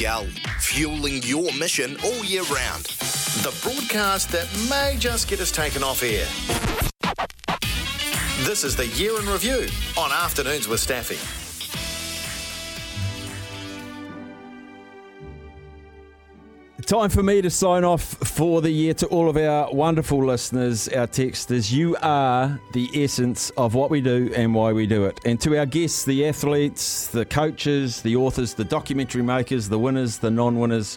Gull, fueling your mission all year round. The broadcast that may just get us taken off air. This is the Year in Review on Afternoons with Staffy. Time for me to sign off for the year to all of our wonderful listeners, our texters. You are the essence of what we do and why we do it. And to our guests, the athletes, the coaches, the authors, the documentary makers, the winners, the non winners,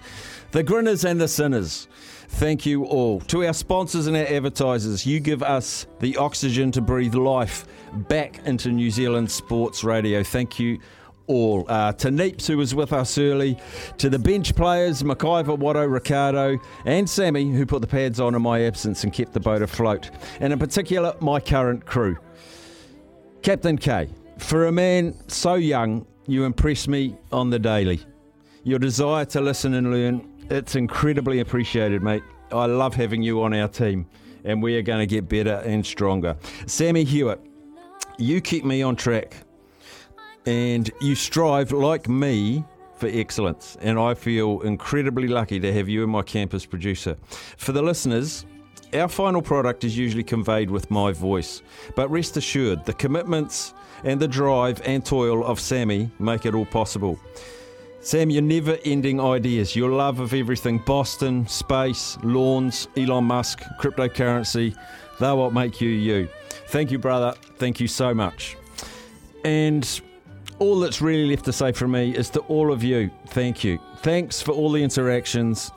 the grinners and the sinners. Thank you all. To our sponsors and our advertisers, you give us the oxygen to breathe life back into New Zealand sports radio. Thank you all. Uh, to Neeps, who was with us early, to the bench players, McIver, Watto, Ricardo, and Sammy, who put the pads on in my absence and kept the boat afloat. And in particular, my current crew. Captain K, for a man so young, you impress me on the daily. Your desire to listen and learn, it's incredibly appreciated, mate. I love having you on our team, and we are going to get better and stronger. Sammy Hewitt, you keep me on track and you strive like me for excellence. And I feel incredibly lucky to have you in my campus producer. For the listeners, our final product is usually conveyed with my voice, but rest assured, the commitments and the drive and toil of Sammy make it all possible. Sam, your never ending ideas, your love of everything Boston, space, lawns, Elon Musk, cryptocurrency, they're what make you you. Thank you, brother. Thank you so much. And all that's really left to say from me is to all of you, thank you. Thanks for all the interactions.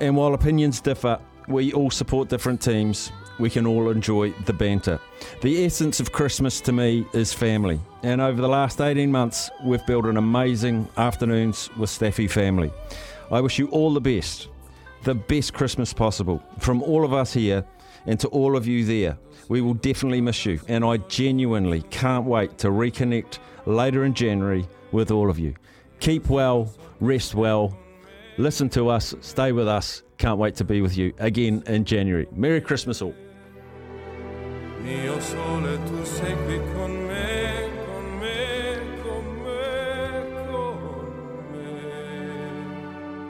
And while opinions differ, we all support different teams. We can all enjoy the banter. The essence of Christmas to me is family. And over the last 18 months, we've built an amazing afternoons with Staffy family. I wish you all the best, the best Christmas possible from all of us here and to all of you there. We will definitely miss you, and I genuinely can't wait to reconnect later in January with all of you. Keep well, rest well, listen to us, stay with us. Can't wait to be with you again in January. Merry Christmas all.